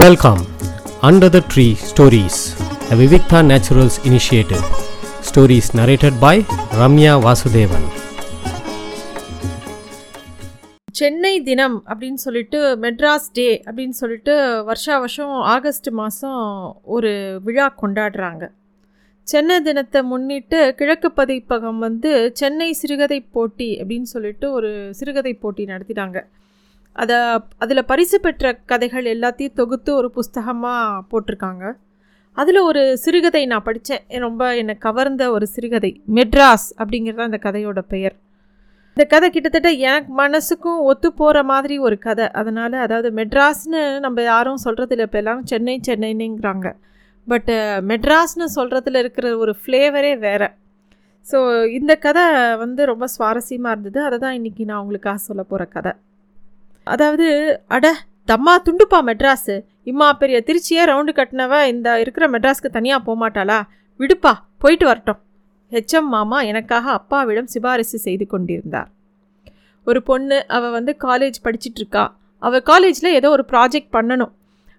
Welcome under the tree stories a Vivikta naturals initiative stories narrated by Ramya Vasudevan Chennai தினம் அப்படின்னு சொல்லிட்டு மெட்ராஸ் டே அப்படின்னு சொல்லிட்டு வருஷா வருஷம் ஆகஸ்ட் மாதம் ஒரு விழா கொண்டாடுறாங்க. சென்னை தினத்தை முன்னிட்டு கிழக்கு பதிப்பகம் வந்து சென்னை சிறுகதை போட்டி அப்படின்னு சொல்லிட்டு ஒரு சிறுகதை போட்டி நடத்திட்டாங்க. அதை அதில் பரிசு பெற்ற கதைகள் எல்லாத்தையும் தொகுத்து ஒரு புஸ்தகமாக போட்டிருக்காங்க. அதில் ஒரு சிறுகதை நான் படித்தேன் ரொம்ப என்னை கவர்ந்த ஒரு சிறுகதை. மெட்ராஸ் அப்படிங்கிறது அந்த கதையோட பெயர். இந்த கதை கிட்டத்தட்ட எனக்கு மனசுக்கும் ஒத்து போகிற மாதிரி ஒரு கதை. அதனால் அதாவது மெட்ராஸ்னு நம்ம யாரும் சொல்கிறதில்ல இப்போ எல்லாம் சென்னை சென்னைன்னுங்கிறாங்க. பட்டு மெட்ராஸ்னு சொல்கிறதுல இருக்கிற ஒரு ஃப்ளேவரே வேறு. ஸோ இந்த கதை வந்து ரொம்ப சுவாரஸ்யமாக இருந்தது. அதை தான் இன்றைக்கி நான் உங்களுக்காக சொல்ல போகிற கதை. அதாவது அட தம்மா துண்டுப்பா மெட்ராஸு. இம்மா பெரிய திருச்சியே ரவுண்டு கட்டினவ இந்த இருக்கிற மெட்ராஸ்க்கு தனியாக போகமாட்டாளா விடுப்பா போயிட்டு வரட்டும். ஹெச்எம் மாமா எனக்காக அப்பாவிடம் சிபாரிசு செய்து கொண்டிருந்தார். ஒரு பொண்ணு அவள் வந்து காலேஜ் படிச்சிட்ருக்கா. அவள் காலேஜில் ஏதோ ஒரு ப்ராஜெக்ட் பண்ணணும்.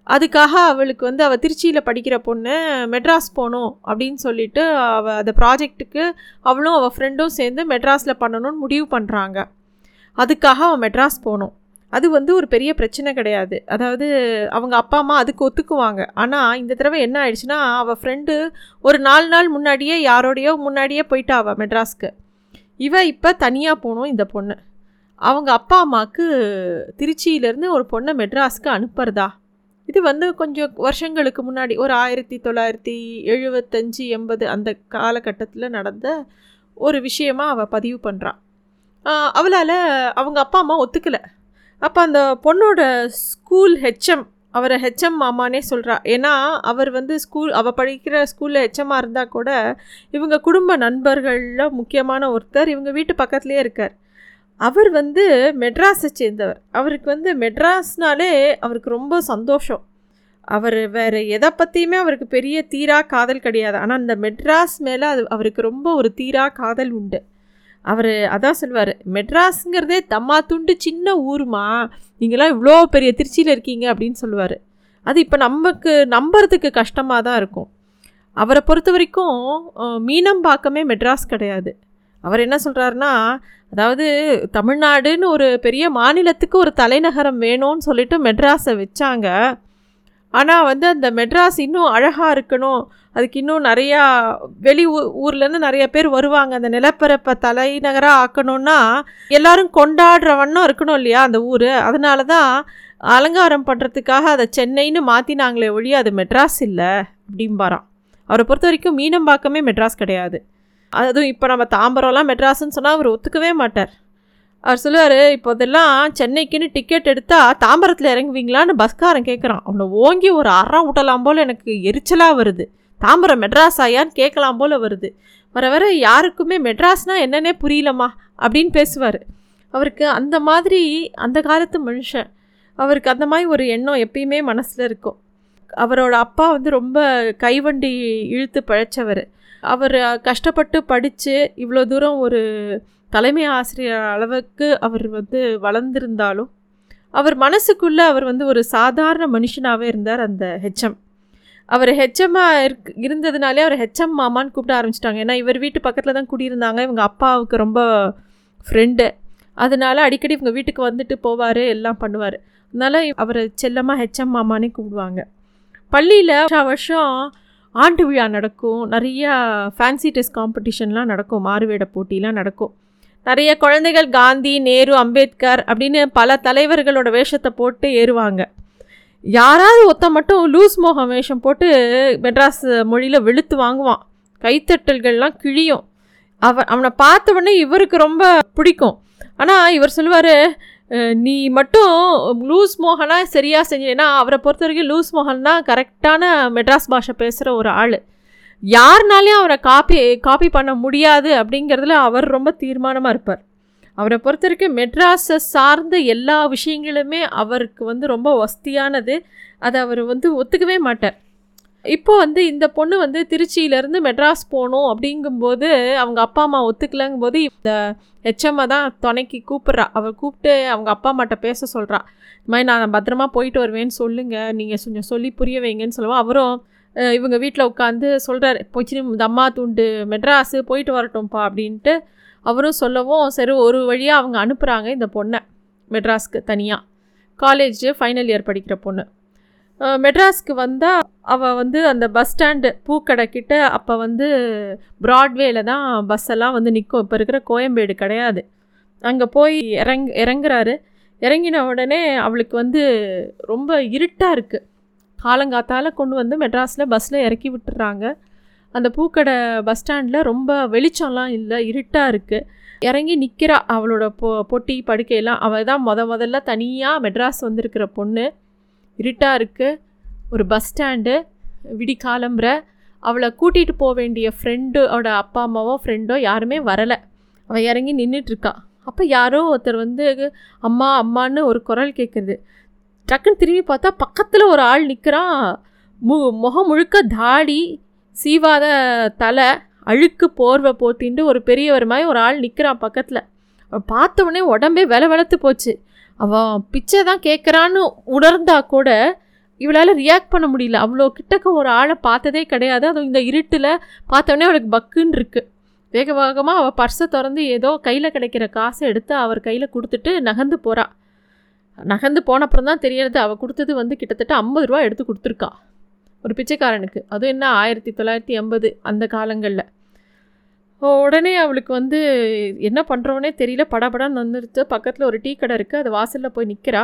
அதுக்காக அவளுக்கு வந்து அவள் திருச்சியில் படிக்கிற பொண்ணு மெட்ராஸ் போகணும் அப்படின்னு சொல்லிட்டு அவள் அந்த ப்ராஜெக்ட்டுக்கு அவளும் அவள் ஃப்ரெண்டும் சேர்ந்து மெட்ராஸில் பண்ணணும்னு முடிவு பண்ணுறாங்க அதுக்காக அவன் மெட்ராஸ் போகணும் அது வந்து ஒரு பெரிய பிரச்சனை கிடையாது. அதாவது அவங்க அப்பா அம்மா அதுக்கு ஒத்துக்குவாங்க. ஆனால் இந்த தடவை என்ன ஆயிடுச்சுன்னா அவள் ஃப்ரெண்டு ஒரு நாலு நாள் முன்னாடியே யாரோடையோ முன்னாடியே போயிட்டா அவள் மெட்ராஸ்க்கு. இவ இப்போ தனியாக போகணும் இந்த பொண்ணு. அவங்க அப்பா அம்மாவுக்கு திருச்சியிலேருந்து ஒரு பொண்ணை மெட்ராஸ்க்கு அனுப்புறதா? இது வந்து கொஞ்சம் வருஷங்களுக்கு முன்னாடி ஒரு ஆயிரத்தி தொள்ளாயிரத்தி எழுபத்தஞ்சி எண்பது அந்த காலகட்டத்தில் நடந்த ஒரு விஷயமாக அவள் பதிவு பண்ணுறான் அவளால் அவங்க அப்பா அம்மா ஒத்துக்கலை. அப்போ அந்த பொண்ணோட ஸ்கூல் ஹெச்எம் அவரை ஹெச்எம் மாமானே சொல்கிறா ஏன்னா அவர் வந்து ஸ்கூல் அவள் படிக்கிற ஸ்கூலில் ஹெச்எம்மாக இருந்தால் கூட இவங்க குடும்ப நண்பர்களில் முக்கியமான ஒருத்தர் இவங்க வீட்டு பக்கத்துலேயே இருக்கார். அவர் வந்து மெட்ராஸை சேர்ந்தவர். அவருக்கு வந்து மெட்ராஸ்னாலே அவருக்கு ரொம்ப சந்தோஷம். அவர் வேறு எதை பற்றியுமே அவருக்கு பெரிய தீரா காதல் கிடையாது. ஆனால் அந்த மெட்ராஸ் மேலே அது அவருக்கு ரொம்ப ஒரு தீரா காதல் உண்டு. அவர் அதான் சொல்லுவார் மெட்ராஸுங்கிறதே தம்மா துண்டு சின்ன ஊருமா? நீங்களாம் இவ்வளோ பெரிய திருச்சியில் இருக்கீங்க அப்படின்னு சொல்லுவார். அது இப்போ நமக்கு நம்புறதுக்கு கஷ்டமாக தான் இருக்கும். அவரை பொறுத்த வரைக்கும் மீனம்பாக்கமே மெட்ராஸ் கிடையாது. அவர் என்ன சொல்கிறாருன்னா அதாவது தமிழ்நாடுன்னு ஒரு பெரிய மாநிலத்துக்கு ஒரு தலைநகரம் வேணும்னு சொல்லிட்டு மெட்ராஸை வச்சாங்க. ஆனால் வந்து அந்த மெட்ராஸ் இன்னும் அழகாக இருக்கணும். அதுக்கு இன்னும் நிறையா வெளி ஊ ஊர்லேருந்து நிறைய பேர் வருவாங்க. அந்த நிலப்பரப்பை தலைநகராக ஆக்கணும்னா எல்லாரும் கொண்டாடுற வண்ணம் இருக்கணும் இல்லையா அந்த ஊர். அதனால தான் அலங்காரம் பண்ணுறதுக்காக அதை சென்னைன்னு மாற்றினாங்களே ஒழிய அது மெட்ராஸ் இல்லை அப்படிம்பாராம். அவரை பொறுத்த வரைக்கும் மீனம்பாக்கமே மெட்ராஸ் கிடையாது. அதுவும் இப்போ நம்ம தாம்பரம்லாம் மெட்ராஸ்ன்னு சொன்னால் அவர் ஒத்துக்கவே மாட்டார். அவர் சொல்லுவார் இப்போ இதெல்லாம் சென்னைக்குன்னு டிக்கெட் எடுத்தால் தாம்பரத்தில் இறங்குவீங்களான்னு பஸ்காரன் கேட்குறான் அவனை ஓங்கி ஒரு அறம் விட்டலாம் போல் எனக்கு எரிச்சலாக வருது. தாம்பரம் மெட்ராஸ் ஆயான்னு கேட்கலாம் போல் வருது. வர வர யாருக்குமே மெட்ராஸ்னால் என்னன்னே புரியலம்மா அப்படின்னு பேசுவார். அவருக்கு அந்த மாதிரி அந்த காலத்து மனுஷன் அவருக்கு அந்த மாதிரி ஒரு எண்ணம் எப்பயுமே மனசில் இருக்கும். அவரோட அப்பா வந்து ரொம்ப கைவண்டி இழுத்து பழைச்சவர். அவர் கஷ்டப்பட்டு படித்து இவ்வளோ தூரம் ஒரு தலைமை ஆசிரியர் அளவுக்கு அவர் வந்து வளர்ந்துருந்தாலும் அவர் மனசுக்குள்ளே அவர் வந்து ஒரு சாதாரண மனுஷனாகவே இருந்தார் அந்த ஹெச்எம். அவர் ஹெச்எம்மா இருக் இருந்ததுனாலே அவர் ஹெச்எம் மாமான்னு கூப்பிட ஆரம்பிச்சிட்டாங்க. ஏன்னா இவர் வீட்டு பக்கத்தில் தான் குடியிருந்தாங்க. இவங்க அப்பாவுக்கு ரொம்ப ஃப்ரெண்டு அதனால அடிக்கடி இவங்க வீட்டுக்கு வந்துட்டு போவார் எல்லாம் பண்ணுவார். அதனால் அவரை செல்லமாக ஹெச்எம் மாமானே கூப்பிடுவாங்க. பள்ளியில் வருஷம் வருஷம் ஆண்டு விழா நடக்கும். நிறையா ஃபேன்சி டெஸ்ட் காம்படிஷன்லாம் நடக்கும். மாறுவேட போட்டிலாம் நடக்கும். நிறைய குழந்தைகள் காந்தி நேரு அம்பேத்கர் அப்படின்னு பல தலைவர்களோட வேஷத்தை போட்டு ஏறுவாங்க. யாராவது ஒத்த மட்டும் லூஸ் மோகம் வேஷம் போட்டு மெட்ராஸ் மொழியில் வெளுத்து வாங்குவான். கைத்தட்டல்கள்லாம் கிழியும். அவன் அவனை பார்த்த உடனே இவருக்கு ரொம்ப பிடிக்கும். ஆனால் இவர் சொல்லுவார் நீ மட்டும் லூஸ் மோகனாக சரியாக செஞ்சேன்னா அவரை பொறுத்த வரைக்கும் லூஸ் மோகன்னா கரெக்டான மெட்ராஸ் பாஷை பேசுகிற ஒரு ஆள். யாருனாலையும் அவரை காப்பி காப்பி பண்ண முடியாது அப்படிங்கிறதுல அவர் ரொம்ப தீர்மானமாக இருப்பார். அவரை பொறுத்த வரைக்கும் மெட்ராஸை சார்ந்த எல்லா விஷயங்களுமே அவருக்கு வந்து ரொம்ப வசதியானது. அதை அவர் வந்து ஒத்துக்கவே மாட்டார். இப்போ வந்து இந்த பொண்ணு வந்து திருச்சியிலேருந்து மெட்ராஸ் போகணும் அப்படிங்கும்போது அவங்க அப்பா அம்மா ஒத்துக்கலங்கும்போது இந்த ஹெச்எம்மை தான் துணைக்கு கூப்பிட்றா. அவள் கூப்பிட்டு அவங்க அப்பா அம்மாட்ட பேச சொல்கிறா இந்த மாதிரி நான் பத்திரமா போயிட்டு வருவேன்னு சொல்லுங்கள் நீங்கள் கொஞ்சம் சொல்லி புரிய வைங்கன்னு சொல்லுவோம் அவரும் இவங்க வீட்டில் உட்காந்து சொல்கிறாரு போச்சு இந்த அம்மா தூண்டு. மெட்ராஸு போயிட்டு வரட்டும்ப்பா அப்படின்ட்டு அவரும் சொல்லவும் சரி ஒரு வழியாக அவங்க அனுப்புகிறாங்க இந்த பொண்ணை மெட்ராஸ்க்கு தனியாக காலேஜ் ஃபைனல் இயர் படிக்கிற பொண்ணு. மெட்ராஸ்க்கு வந்தால் அவள் வந்து அந்த பஸ் ஸ்டாண்டு பூக்கடை கிட்ட அப்போ வந்து ப்ராட்வேல தான் பஸ் எல்லாம் வந்து நிற்கும் இப்போ இருக்கிற கோயம்பேடு கிடையாது. அங்கே போய் இறங் இறங்குறாரு. இறங்கின உடனே அவளுக்கு வந்து ரொம்ப இருட்டாக இருக்குது காலங்காத்தால் கொண்டு வந்து மெட்ராஸில் பஸ்ஸில் இறக்கி விட்டுறாங்க. அந்த பூக்கடை பஸ் ஸ்டாண்டில் ரொம்ப வெளிச்சம்லாம் இல்லை இருட்டாக இருக்குது இறங்கி நிற்கிறா அவளோட பொ பொட்டி படுக்கையெல்லாம் அவள் தான் முத முதல்ல தனியாக மெட்ராஸ் வந்திருக்கிற பொண்ணு. இருட்டாக இருக்குது ஒரு பஸ் ஸ்டாண்டு விடி காலம்புற. அவளை கூட்டிகிட்டு போக வேண்டிய ஃப்ரெண்டோட அப்பா அம்மாவோ ஃப்ரெண்டோ யாருமே வரலை. அவள் இறங்கி நின்றுட்டுருக்கா அப்போ யாரோ ஒருத்தர் வந்து அம்மா அம்மான்னு ஒரு குரல் கேட்குறது டக்குன்னு திரும்பி பார்த்தா பக்கத்தில் ஒரு ஆள் நிற்கிறான் மு முகம் முழுக்க தாடி சீவாத தலை அழுக்கு போர்வை போத்தின்ட்டு ஒரு பெரியவர் மாதிரி ஒரு ஆள் நிற்கிறான் பக்கத்தில். பார்த்த உடனே உடம்பே வெல வெளத்து போச்சு. அவன் பிச்சை தான் கேட்குறான்னு உணர்ந்தா கூட இவளால் ரியாக்ட் பண்ண முடியல. அவ்வளோ கிட்டக்க ஒரு ஆளை பார்த்ததே கிடையாது. அதுவும் இந்த இருட்டில் பார்த்தோன்னே அவளுக்கு பக்குன்னு இருக்குது வேக வேகமாக அவள் பர்ஸை திறந்து ஏதோ கையில் கிடைக்கிற காசை எடுத்து அவர் கையில் கொடுத்துட்டு நகர்ந்து போகிறாள் நகர்ந்து போன அப்புறம் தான் தெரியறது. அவள் கொடுத்தது வந்து கிட்டத்தட்ட ஐம்பது ரூபா எடுத்து கொடுத்துருக்கா. ஒரு பிச்சைக்காரனுக்கு. அதுவும் என்ன ஆயிரத்தி தொள்ளாயிரத்தி எண்பது அந்த காலங்களில். உடனே அவளுக்கு வந்து என்ன பண்ணுறோன்னே தெரியல. படபடன்னு வந்துருச்சு பக்கத்தில் ஒரு டீ கடை இருக்குது அது வாசலில் போய் நிற்கிறா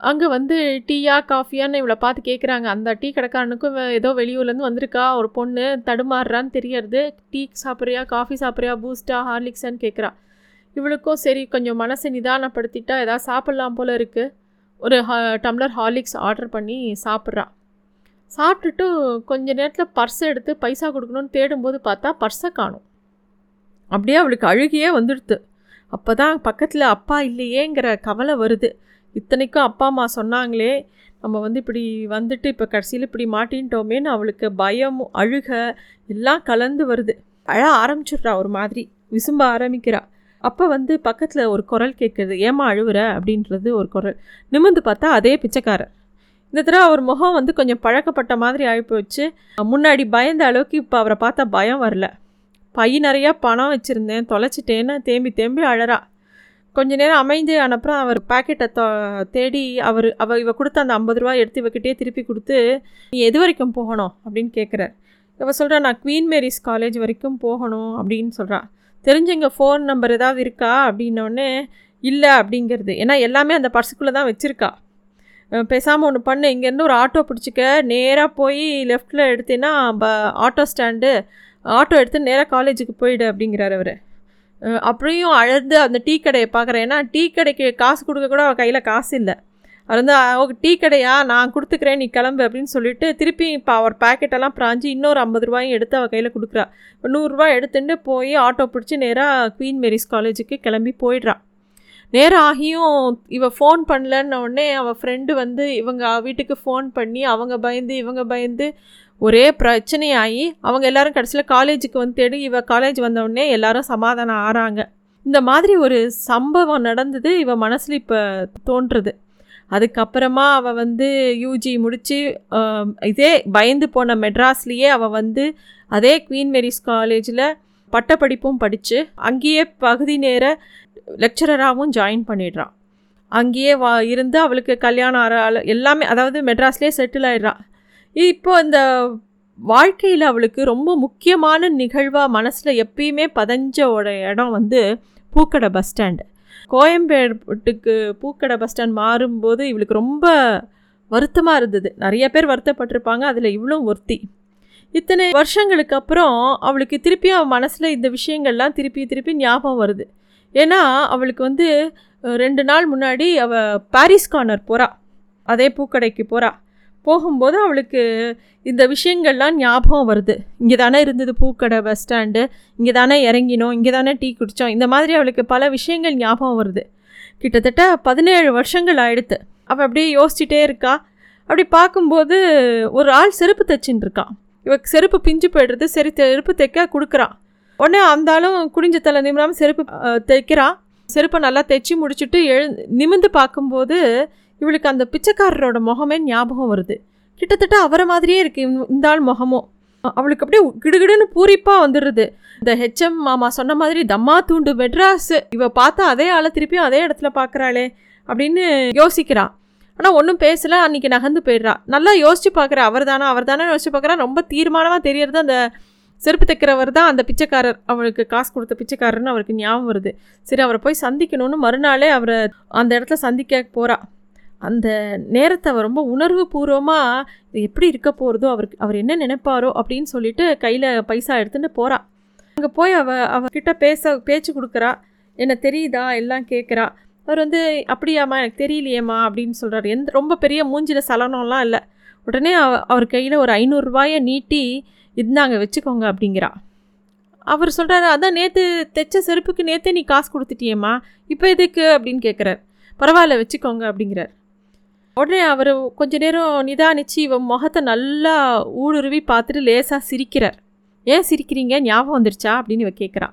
அங்கே வந்து டீயா காஃபியான்னு இவளை பார்த்து கேட்குறாங்க அந்த டீ கடைக்காரனுக்கும் ஏதோ வெளியூர்லேருந்து வந்திருக்கா ஒரு பொண்ணு தடுமாறுறான்னு தெரியறது. டீ சாப்பிட்றியா காஃபி சாப்பிட்றியா பூஸ்டா ஹார்லிக்ஸான்னு கேட்குறா இவளுக்கும் சரி கொஞ்சம் மனசை நிதானப்படுத்திட்டா ஏதாவது சாப்பிட்லாம் போல் இருக்குது ஒரு ஹா டம்ளர் ஹார்லிக்ஸ் ஆர்டர் பண்ணி சாப்பிட்றா. சாப்பிட்டுட்டு கொஞ்ச நேரத்தில் பர்ஸை எடுத்து பைசா கொடுக்கணும்னு தேடும்போது பார்த்தா பர்ஸை காணும். அப்படியே அவளுக்கு அழுகியே வந்துடுது அப்போ தான் பக்கத்தில் அப்பா இல்லையேங்கிற கவலை வருது. இத்தனைக்கும் அப்பா அம்மா சொன்னாங்களே நம்ம வந்து இப்படி வந்துட்டு இப்போ கடைசியில் இப்படி மாட்டின்ட்டோமேன்னு அவளுக்கு பயம் அழுக எல்லாம் கலந்து வருது. அழ ஆரம்பிச்சிடுறா ஒரு மாதிரி விசும்ப ஆரம்பிக்கிறா. அப்போ வந்து பக்கத்தில் ஒரு குரல் கேட்குறது ஏமா அழுவுற? அப்படின்றது ஒரு குரல். நிமிர்ந்து பார்த்தா அதே பிச்சைக்காரர். இந்த தடவை அவர் முகம் வந்து கொஞ்சம் பழக்கப்பட்ட மாதிரி ஆகிப்போச்சு முன்னாடி பயந்த அளவுக்கு இப்போ அவரை பார்த்தா பயம் வரல. பை நிறையா பணம் வச்சுருந்தேன் தொலைச்சிட்டேன்னு தேம்பி தேம்பி அழறா. கொஞ்ச நேரம் அமைந்து அனுப்புறம் அவர் பாக்கெட்டை தொ தேடி அவர் அவ இவ கொடுத்த அந்த ஐம்பது ரூபா எடுத்து இவக்கிட்டே திருப்பி கொடுத்து நீ எது வரைக்கும் போகணும்? அப்படின்னு கேட்குறார் இவ சொல்கிறா நான் குவீன் மேரிஸ் காலேஜ் வரைக்கும் போகணும் அப்படின்னு சொல்கிறா தெரிஞ்சவங்க ஃபோன் நம்பர் ஏதாவது இருக்கா? அப்படின்னோடனே இல்லை அப்படிங்கிறது. ஏன்னா எல்லாமே அந்த பர்சுக்குள்ளே தான் வச்சுருக்கா. பேசாமல் ஒன்று பண்ணு. இங்கேருந்து ஒரு ஆட்டோ பிடிச்சிக்க. நேராக போய் லெஃப்ட்டில் எடுத்தீங்கன்னா ப ஆட்டோ ஸ்டாண்டு. ஆட்டோ எடுத்து நேராக காலேஜுக்கு போயிடு அப்படிங்கிறார் அவர். அப்படியும் அழுது அந்த டீ கடையை பார்க்குறேன். ஏன்னா டீ கடைக்கு காசு கொடுக்க கூட அவள் கையில் காசு இல்லை. அவர் வந்து அவங்க டீ கடையா? நான் கொடுத்துக்கிறேன் நீ கிளம்பு அப்படின்னு சொல்லிட்டு திருப்பி இப்போ அவர் பேக்கெட்டெல்லாம் பிராஞ்சி இன்னொரு ஐம்பது ரூபாயும் எடுத்து அவள் கையில் கொடுக்குறா. நூறுரூவா எடுத்துட்டு போய் ஆட்டோ பிடிச்சி நேராக குவீன் மேரிஸ் காலேஜுக்கு கிளம்பி போயிடுறான் நேரம் ஆகியும் இவ ஃபோன் பண்ணலன்ன உடனே அவள் ஃப்ரெண்டு வந்து இவங்க வீட்டுக்கு ஃபோன் பண்ணி அவங்க பயந்து இவங்க பயந்து ஒரே பிரச்சனையாகி அவங்க எல்லாரும் கடைசியில் காலேஜுக்கு வந்து தேடி இவ காலேஜ் வந்தவுடனே எல்லாரும் சமாதானம் ஆறாங்க. இந்த மாதிரி ஒரு சம்பவம் நடந்தது இவ மனசில் இப்போ தோன்றுறது. அதுக்கப்புறமா அவள் வந்து யூஜி முடித்து இதே பயந்து போன மெட்ராஸ்லேயே அவள் வந்து அதே குவீன் மேரிஸ் காலேஜில் பட்டப்படிப்பும் படித்து அங்கேயே பகுதி நேர லெக்சரராகவும் ஜாயின் பண்ணிடுறான். அங்கேயே வா இருந்து அவளுக்கு கல்யாணம் ஆற எல்லாமே அதாவது மெட்ராஸ்லேயே செட்டில் ஆயிடுறான் இப்போ இந்த வாழ்க்கையில் அவளுக்கு ரொம்ப முக்கியமான நிகழ்வாக மனசில் எப்பயுமே பதஞ்சோட இடம் வந்து பூக்கடை பஸ் ஸ்டாண்டு கோயம்பேட்டுக்கு பூக்கடை பஸ் ஸ்டாண்ட் மாறும்போது இவளுக்கு ரொம்ப வருத்தமாக இருந்தது. நிறைய பேர் வருத்தப்பட்டிருப்பாங்க அதில் இவ்வளோ ஒருத்தி. இத்தனை வருஷங்களுக்கு அப்புறம் அவளுக்கு திருப்பி அவன் மனசில் இந்த விஷயங்கள்லாம் திருப்பி திருப்பி ஞாபகம் வருது. ஏன்னா அவளுக்கு வந்து ரெண்டு நாள் முன்னாடி அவள் பாரிஸ் கார்னர் போகிறா அதே பூக்கடைக்கு போகிறா போகும்போது அவளுக்கு இந்த விஷயங்கள்லாம் ஞாபகம் வருது. இங்கே தானே இருந்தது பூக்கடை பஸ் ஸ்டாண்டு இங்கே தானே இறங்கினோம் இங்கே தானே டீ குடித்தோம் இந்த மாதிரி அவளுக்கு பல விஷயங்கள் ஞாபகம் வருது. கிட்டத்தட்ட பதினேழு வருஷங்கள் ஆயிடுத்து. அவள் அப்படியே யோசிச்சுட்டே இருக்கா. அப்படி பார்க்கும்போது ஒரு ஆள் செருப்பு தைச்சின்னு இருக்கான். இவ செருப்பு பிஞ்சு போய்டுறது சரி செருப்பு தைக்க கொடுக்குறான் உடனே அந்தாலும் குடிஞ்ச தலை நிமிராமல் செருப்பு தைக்கிறான் செருப்பை நல்லா தைச்சி முடிச்சுட்டு எழு நிமிந்து பார்க்கும்போது இவளுக்கு அந்த பிச்சைக்காரரோட முகமே ஞாபகம் வருது. கிட்டத்தட்ட அவரை மாதிரியே இருக்குது இந்த- இந்த ஆள் முகமும் அவளுக்கு அப்படியே கிடுகிடுன்னு பூரிப்பாக வந்துடுது. இந்த ஹெச்எம் மாமா சொன்ன மாதிரி தம்மா தூண்டு மெட்ராஸ் இவ பார்த்தா அதே ஆளை திருப்பியும் அதே இடத்துல பார்க்குறாளே அப்படின்னு யோசிக்கிறான் ஆனால் ஒன்றும் பேசலை அன்னைக்கு நகர்ந்து போயிடுறா. நல்லா யோசித்து பார்க்குறேன் அவர் தானே அவர் தானே யோசிச்சு பார்க்குறா. ரொம்ப தீர்மானமாக தெரியறது அந்த செருப்பு தைக்கிறவர் தான் அந்த பிச்சைக்காரர். அவருக்கு காசு கொடுத்த பிச்சைக்காரர்னு அவருக்கு ஞாபகம் வருது. சரி அவரை போய் சந்திக்கணும்னு மறுநாளே அவரை அந்த இடத்துல சந்திக்க போகிறா அந்த நேரத்தை அவர் ரொம்ப உணர்வு பூர்வமாக இது எப்படி இருக்க போகிறதோ அவருக்கு அவர் என்ன நினைப்பாரோ அப்படின்னு சொல்லிட்டு கையில் பைசா எடுத்துன்னு போகிறா அங்கே போய் அவ அவர்கிட்ட பேச பேச்சு கொடுக்குறா. என்ன தெரியுதா? எல்லாம் கேட்குறா அவர் வந்து அப்படியாம்மா எனக்கு தெரியலையேம்மா அப்படின்னு சொல்கிறார் எந்த ரொம்ப பெரிய மூஞ்சில் சலனம்லாம் இல்லை. உடனே அவ அவர் கையில் ஒரு ஐநூறுரூவாயை நீட்டி இருந்தாங்க வச்சுக்கோங்க அப்படிங்கிறா. அவர் சொல்கிறாரு அதான் நேற்று தைச்ச செருப்புக்கு நேற்றே நீ காசு கொடுத்துட்டியேம்மா இப்போ எதுக்கு? அப்படின்னு கேட்குறார் பரவாயில்ல வச்சுக்கோங்க அப்படிங்கிறார். உடனே அவர் கொஞ்ச நேரம் நிதானிச்சு இவன் முகத்தை நல்லா ஊடுருவி பார்த்துட்டு லேசாக சிரிக்கிறார். ஏன் சிரிக்கிறீங்க? ஞாபகம் வந்துருச்சா? அப்படின்னு இவ கேட்குறா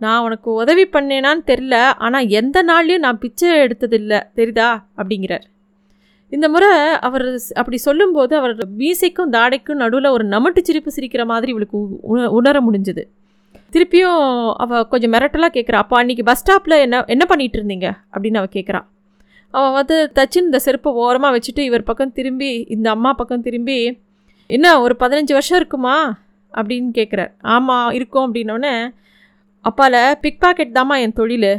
நான் உனக்கு உதவி பண்ணேனான்னு தெரில ஆனால் எந்த நாள்லையும் நான் பிச்சை எடுத்ததில்லை தெரியுதா? அப்படிங்கிறார். இந்த முறை அவர் அப்படி சொல்லும்போது அவர் மீசைக்கும் தாடைக்கும் நடுவில் ஒரு நமட்டு சிரிப்பு சிரிக்கிற மாதிரி இவளுக்கு உ- உண- உணர முடிஞ்சுது. திருப்பியும் அவள் கொஞ்சம் மிரட்டலாக கேட்குறா அப்போ அன்றைக்கி பஸ் ஸ்டாப்பில் என்ன என்ன பண்ணிகிட்டு இருந்தீங்க? அப்படின்னு அவள் கேட்குறான் அவன் வந்து தச்சின் இந்த செருப்பை ஓரமாக வச்சுட்டு இவர் பக்கம் திரும்பி இந்த அம்மா பக்கம் திரும்பி என்ன ஒரு பதினஞ்சு வருஷம் இருக்குமா? அப்படின்னு கேட்குறார் ஆமாம் இருக்கும் அப்படின்னோடனே அப்பால பிக் பாக்கெட் தாம்மா என் தொழில்.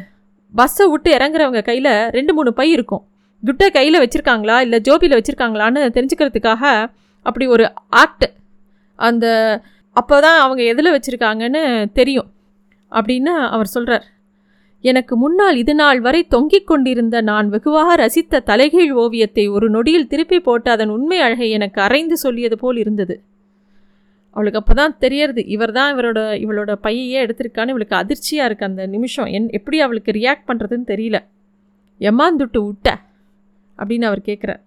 பஸ்ஸை விட்டு இறங்குறவங்க கையில் ரெண்டு மூணு பை இருக்கும். துட்டை கையில் வச்சுருக்காங்களா? இல்லை ஜோபியில் வச்சுருக்காங்களான்னு தெரிஞ்சுக்கிறதுக்காக அப்படி ஒரு ஆக்ட் அந்த அப்போ தான் அவங்க எதில் வச்சுருக்காங்கன்னு தெரியும். அப்படின்னு அவர் சொல்கிறார் எனக்கு முன்னால் இது நாள் வரை தொங்கிக் கொண்டிருந்த நான் வெகுவாக ரசித்த தலைகீழ் ஓவியத்தை ஒரு நொடியில் திருப்பி போட்டு அதன் உண்மை அழகை எனக்கு அரைந்து சொல்லியது போல் இருந்தது. அவளுக்கு அப்போ தான் தெரியறது. இவர் தான் இவரோட இவளோட பையையே எடுத்திருக்கான்னு இவளுக்கு அதிர்ச்சியாக இருக்குது அந்த நிமிஷம். என் எப்படி அவளுக்கு ரியாக்ட் பண்ணுறதுன்னு தெரியல. எம்மாந்துட்டு விட்ட? அப்படின்னு அவர் கேட்குறார்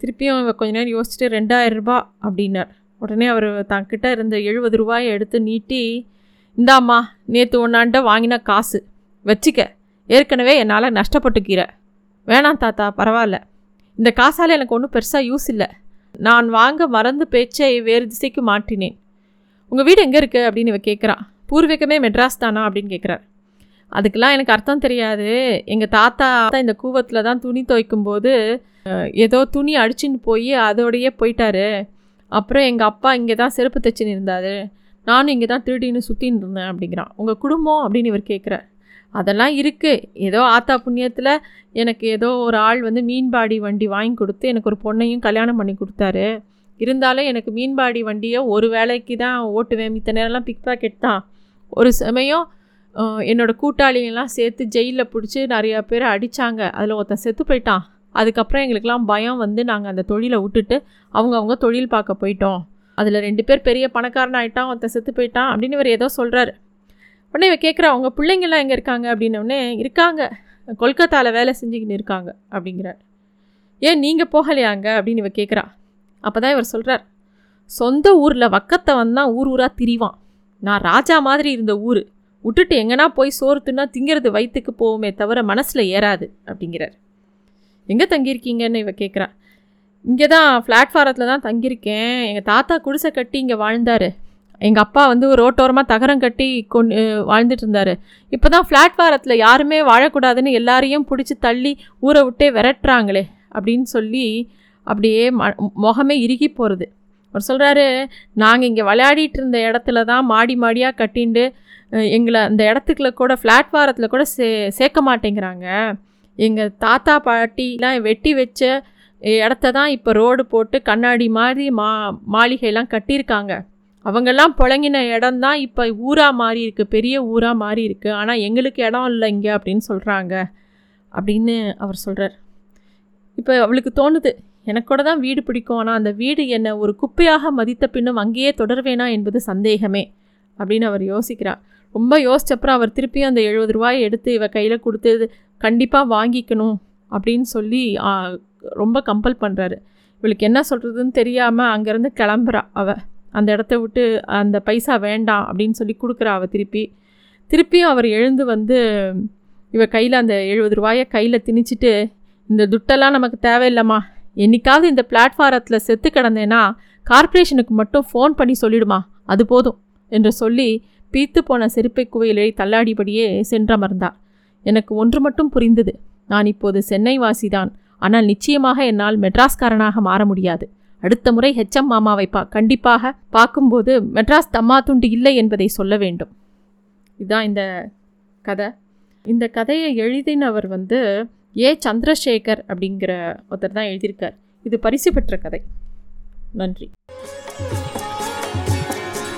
திருப்பியும் இவ கொஞ்ச நேரம் யோசிச்சுட்டு ரெண்டாயிரம் ரூபா அப்படின்னார். உடனே அவர் தங்கிட்ட இருந்த எழுபது ரூபாயை எடுத்து நீட்டி இந்தாம்மா நேற்று ஒன்னாண்ட வாங்கின காசு. வச்சுக்க. ஏற்கனவே என்னால் நஷ்டப்பட்டுக்கிற. வேணாம் தாத்தா பரவாயில்ல. இந்த காசால் எனக்கு ஒன்றும் பெருசாக யூஸ் இல்லை. நான் வாங்க மறந்து பேச்சை வேறு திசைக்கு மாட்டினேன் உங்கள் வீடு எங்கே இருக்குது அப்படின்னு இவ கேட்குறான் பூர்வீகமே மெட்ராஸ் தானா? அப்படின்னு கேட்குறாரு அதுக்கெல்லாம் எனக்கு அர்த்தம் தெரியாது. எங்கள் தாத்தா இந்த கூவத்தில் தான் துணி துவைக்கும் போது ஏதோ துணி அடிச்சுன்னு போய் அதோடையே போயிட்டாரு. அப்புறம் எங்கள் அப்பா இங்கே தான் செருப்பு தைச்சின்னு இருந்தார். நானும் இங்கே தான் திருடின்னு சுற்றின்னு இருந்தேன் அப்படிங்கிறான். உங்கள் குடும்பம்? அப்படின்னு இவர் கேட்குறார். அதெல்லாம் இருக்குது ஏதோ ஆத்தா புண்ணியத்தில் எனக்கு ஏதோ ஒரு ஆள் வந்து மீன்பாடி வண்டி வாங்கி கொடுத்து எனக்கு ஒரு பொண்ணையும் கல்யாணம் பண்ணி கொடுத்தாரு. இருந்தாலும் எனக்கு மீன்பாடி வண்டியை ஒரு வேலைக்கு தான் ஓட்டுவேன். மித்த நேரம்லாம் பிக் பாக்கெட் தான். ஒரு சமயம் என்னோடய என்னோட கூட்டாளிங்கெல்லாம் சேர்த்து ஜெயிலில் பிடிச்சி நிறையா பேர் அடித்தாங்க அதில் ஒருத்தன் செத்து போயிட்டான். அதுக்கப்புறம் எங்களுக்கெல்லாம் பயம் வந்து நாங்கள் அந்த தொழிலை விட்டுட்டு அவங்க அவங்க தொழில் பார்க்க போயிட்டோம். அதில் ரெண்டு பேர் பெரிய பணக்காரன் ஆகிட்டான் ஒருத்தன் செத்து போயிட்டான் அப்படின்னு இவர் ஏதோ சொல்கிறாரு உடனே இவ கேட்குறா அவங்க பிள்ளைங்கள்லாம் எங்கே இருக்காங்க? அப்படின்னோடனே இருக்காங்க. கொல்கத்தாவில் வேலை செஞ்சுக்கின்னு இருக்காங்க. அப்படிங்கிறார். ஏன் நீங்கள் போகலையாங்க அப்படின்னு இவ கேட்குறா அப்போ தான் இவர் சொல்கிறார் சொந்த ஊரில் வக்கத்தை வந்தால் ஊர் ஊராக திரிவான். நான் ராஜா மாதிரி இருந்த ஊர். விட்டுட்டு எங்கன்னா போய் சோறு தின்னா திங்கிறது வயிற்றுக்கு போகுமே தவிர மனசில் ஏறாது அப்படிங்கிறார். எங்கே தங்கியிருக்கீங்கன்னு இவ கேட்குறா இங்கே தான் பிளாட்ஃபாரத்தில் தான் தங்கியிருக்கேன். எங்கள் தாத்தா குடிசை கட்டி இங்கே வாழ்ந்தார். எங்கள் அப்பா வந்து ரோட்டோரமாக தகரம் கட்டி கொண்டு வாழ்ந்துட்டு இருந்தார். இப்போ தான் பிளாட்ஃபாரத்தில் யாருமே வாழக்கூடாதுன்னு எல்லாரையும் பிடிச்சி தள்ளி ஊரை விட்டே விரட்டுறாங்களே அப்படின்னு சொல்லி அப்படியே ம முகமே இறுகி போகிறது அவர் சொல்கிறாரு நாங்கள் இங்கே விளையாடிட்டு இருந்த இடத்துல தான் மாடி மாடியாக கட்டிண்டு எங்களை அந்த இடத்துக்குள்ள கூட பிளாட்ஃபாரத்தில் கூட சே சேர்க்க மாட்டேங்கிறாங்க. எங்கள் தாத்தா பாட்டிலாம் வெட்டி வச்ச இடத்த தான் இப்போ ரோடு போட்டு கண்ணாடி மாதிரி மா மாளிகைலாம் கட்டியிருக்காங்க. அவங்கெல்லாம் புழங்கின இடம் தான் இப்போ ஊராக மாறி இருக்குது பெரிய ஊராக மாறி இருக்குது ஆனால் எங்களுக்கு இடம் இல்லை இங்கே அப்படின்னு சொல்கிறாங்க அப்படின்னு அவர் சொல்கிறார் இப்போ அவளுக்கு தோணுது எனக்கு கூட தான் வீடு பிடிக்கும். ஆனால் அந்த வீடு என்னை ஒரு குப்பையாக மதித்த பின்னும் அங்கேயே தொடர்வேனா என்பது சந்தேகமே அப்படின்னு அவர் யோசிக்கிறார். ரொம்ப யோசிச்சப்புறம் அவர் திருப்பியும் அந்த எழுபது ரூபாய் எடுத்து இவ கையில் கொடுத்து கண்டிப்பாக வாங்கிக்கணும் அப்படின்னு சொல்லி ரொம்ப கம்பல் பண்ணுறாரு இவளுக்கு என்ன சொல்கிறதுன்னு தெரியாமல் அங்கேருந்து கிளம்புறா அவள் அந்த இடத்த விட்டு அந்த பைசா வேண்டாம் அப்படின்னு சொல்லி கொடுக்குறா அவள் திருப்பி. திருப்பியும் அவர் எழுந்து வந்து இவ கையில் அந்த எழுபது ரூபாயை கையில் திணிச்சிட்டு இந்த துட்டெல்லாம் நமக்கு தேவையில்லைம்மா. என்னைக்காவது இந்த பிளாட்ஃபாரத்தில் செத்து கிடந்தேன்னா கார்ப்பரேஷனுக்கு மட்டும் ஃபோன் பண்ணி சொல்லிடுமா. அது போதும் என்று சொல்லி பீத்து போன செருப்பை குவையிலே தள்ளாடிபடியே சென்றமர்ந்தார் எனக்கு ஒன்று மட்டும் புரிந்தது. நான் இப்போது சென்னை வாசிதான் ஆனால் நிச்சயமாக என்னால் மெட்ராஸ்காரனாக மாற முடியாது. அடுத்த முறை ஹெச்எம் மாமாவை பா கண்டிப்பாக பார்க்கும்போது மெட்ராஸ் தம்மா துண்டு இல்லை என்பதை சொல்ல வேண்டும். இதுதான் இந்த கதை. இந்த கதையை எழுதினவர் வந்து ஏ. சந்திரசேகர் அப்படிங்கிற ஒருத்தர் தான் எழுதியிருக்கார். இது பரிசு பெற்ற கதை. நன்றி.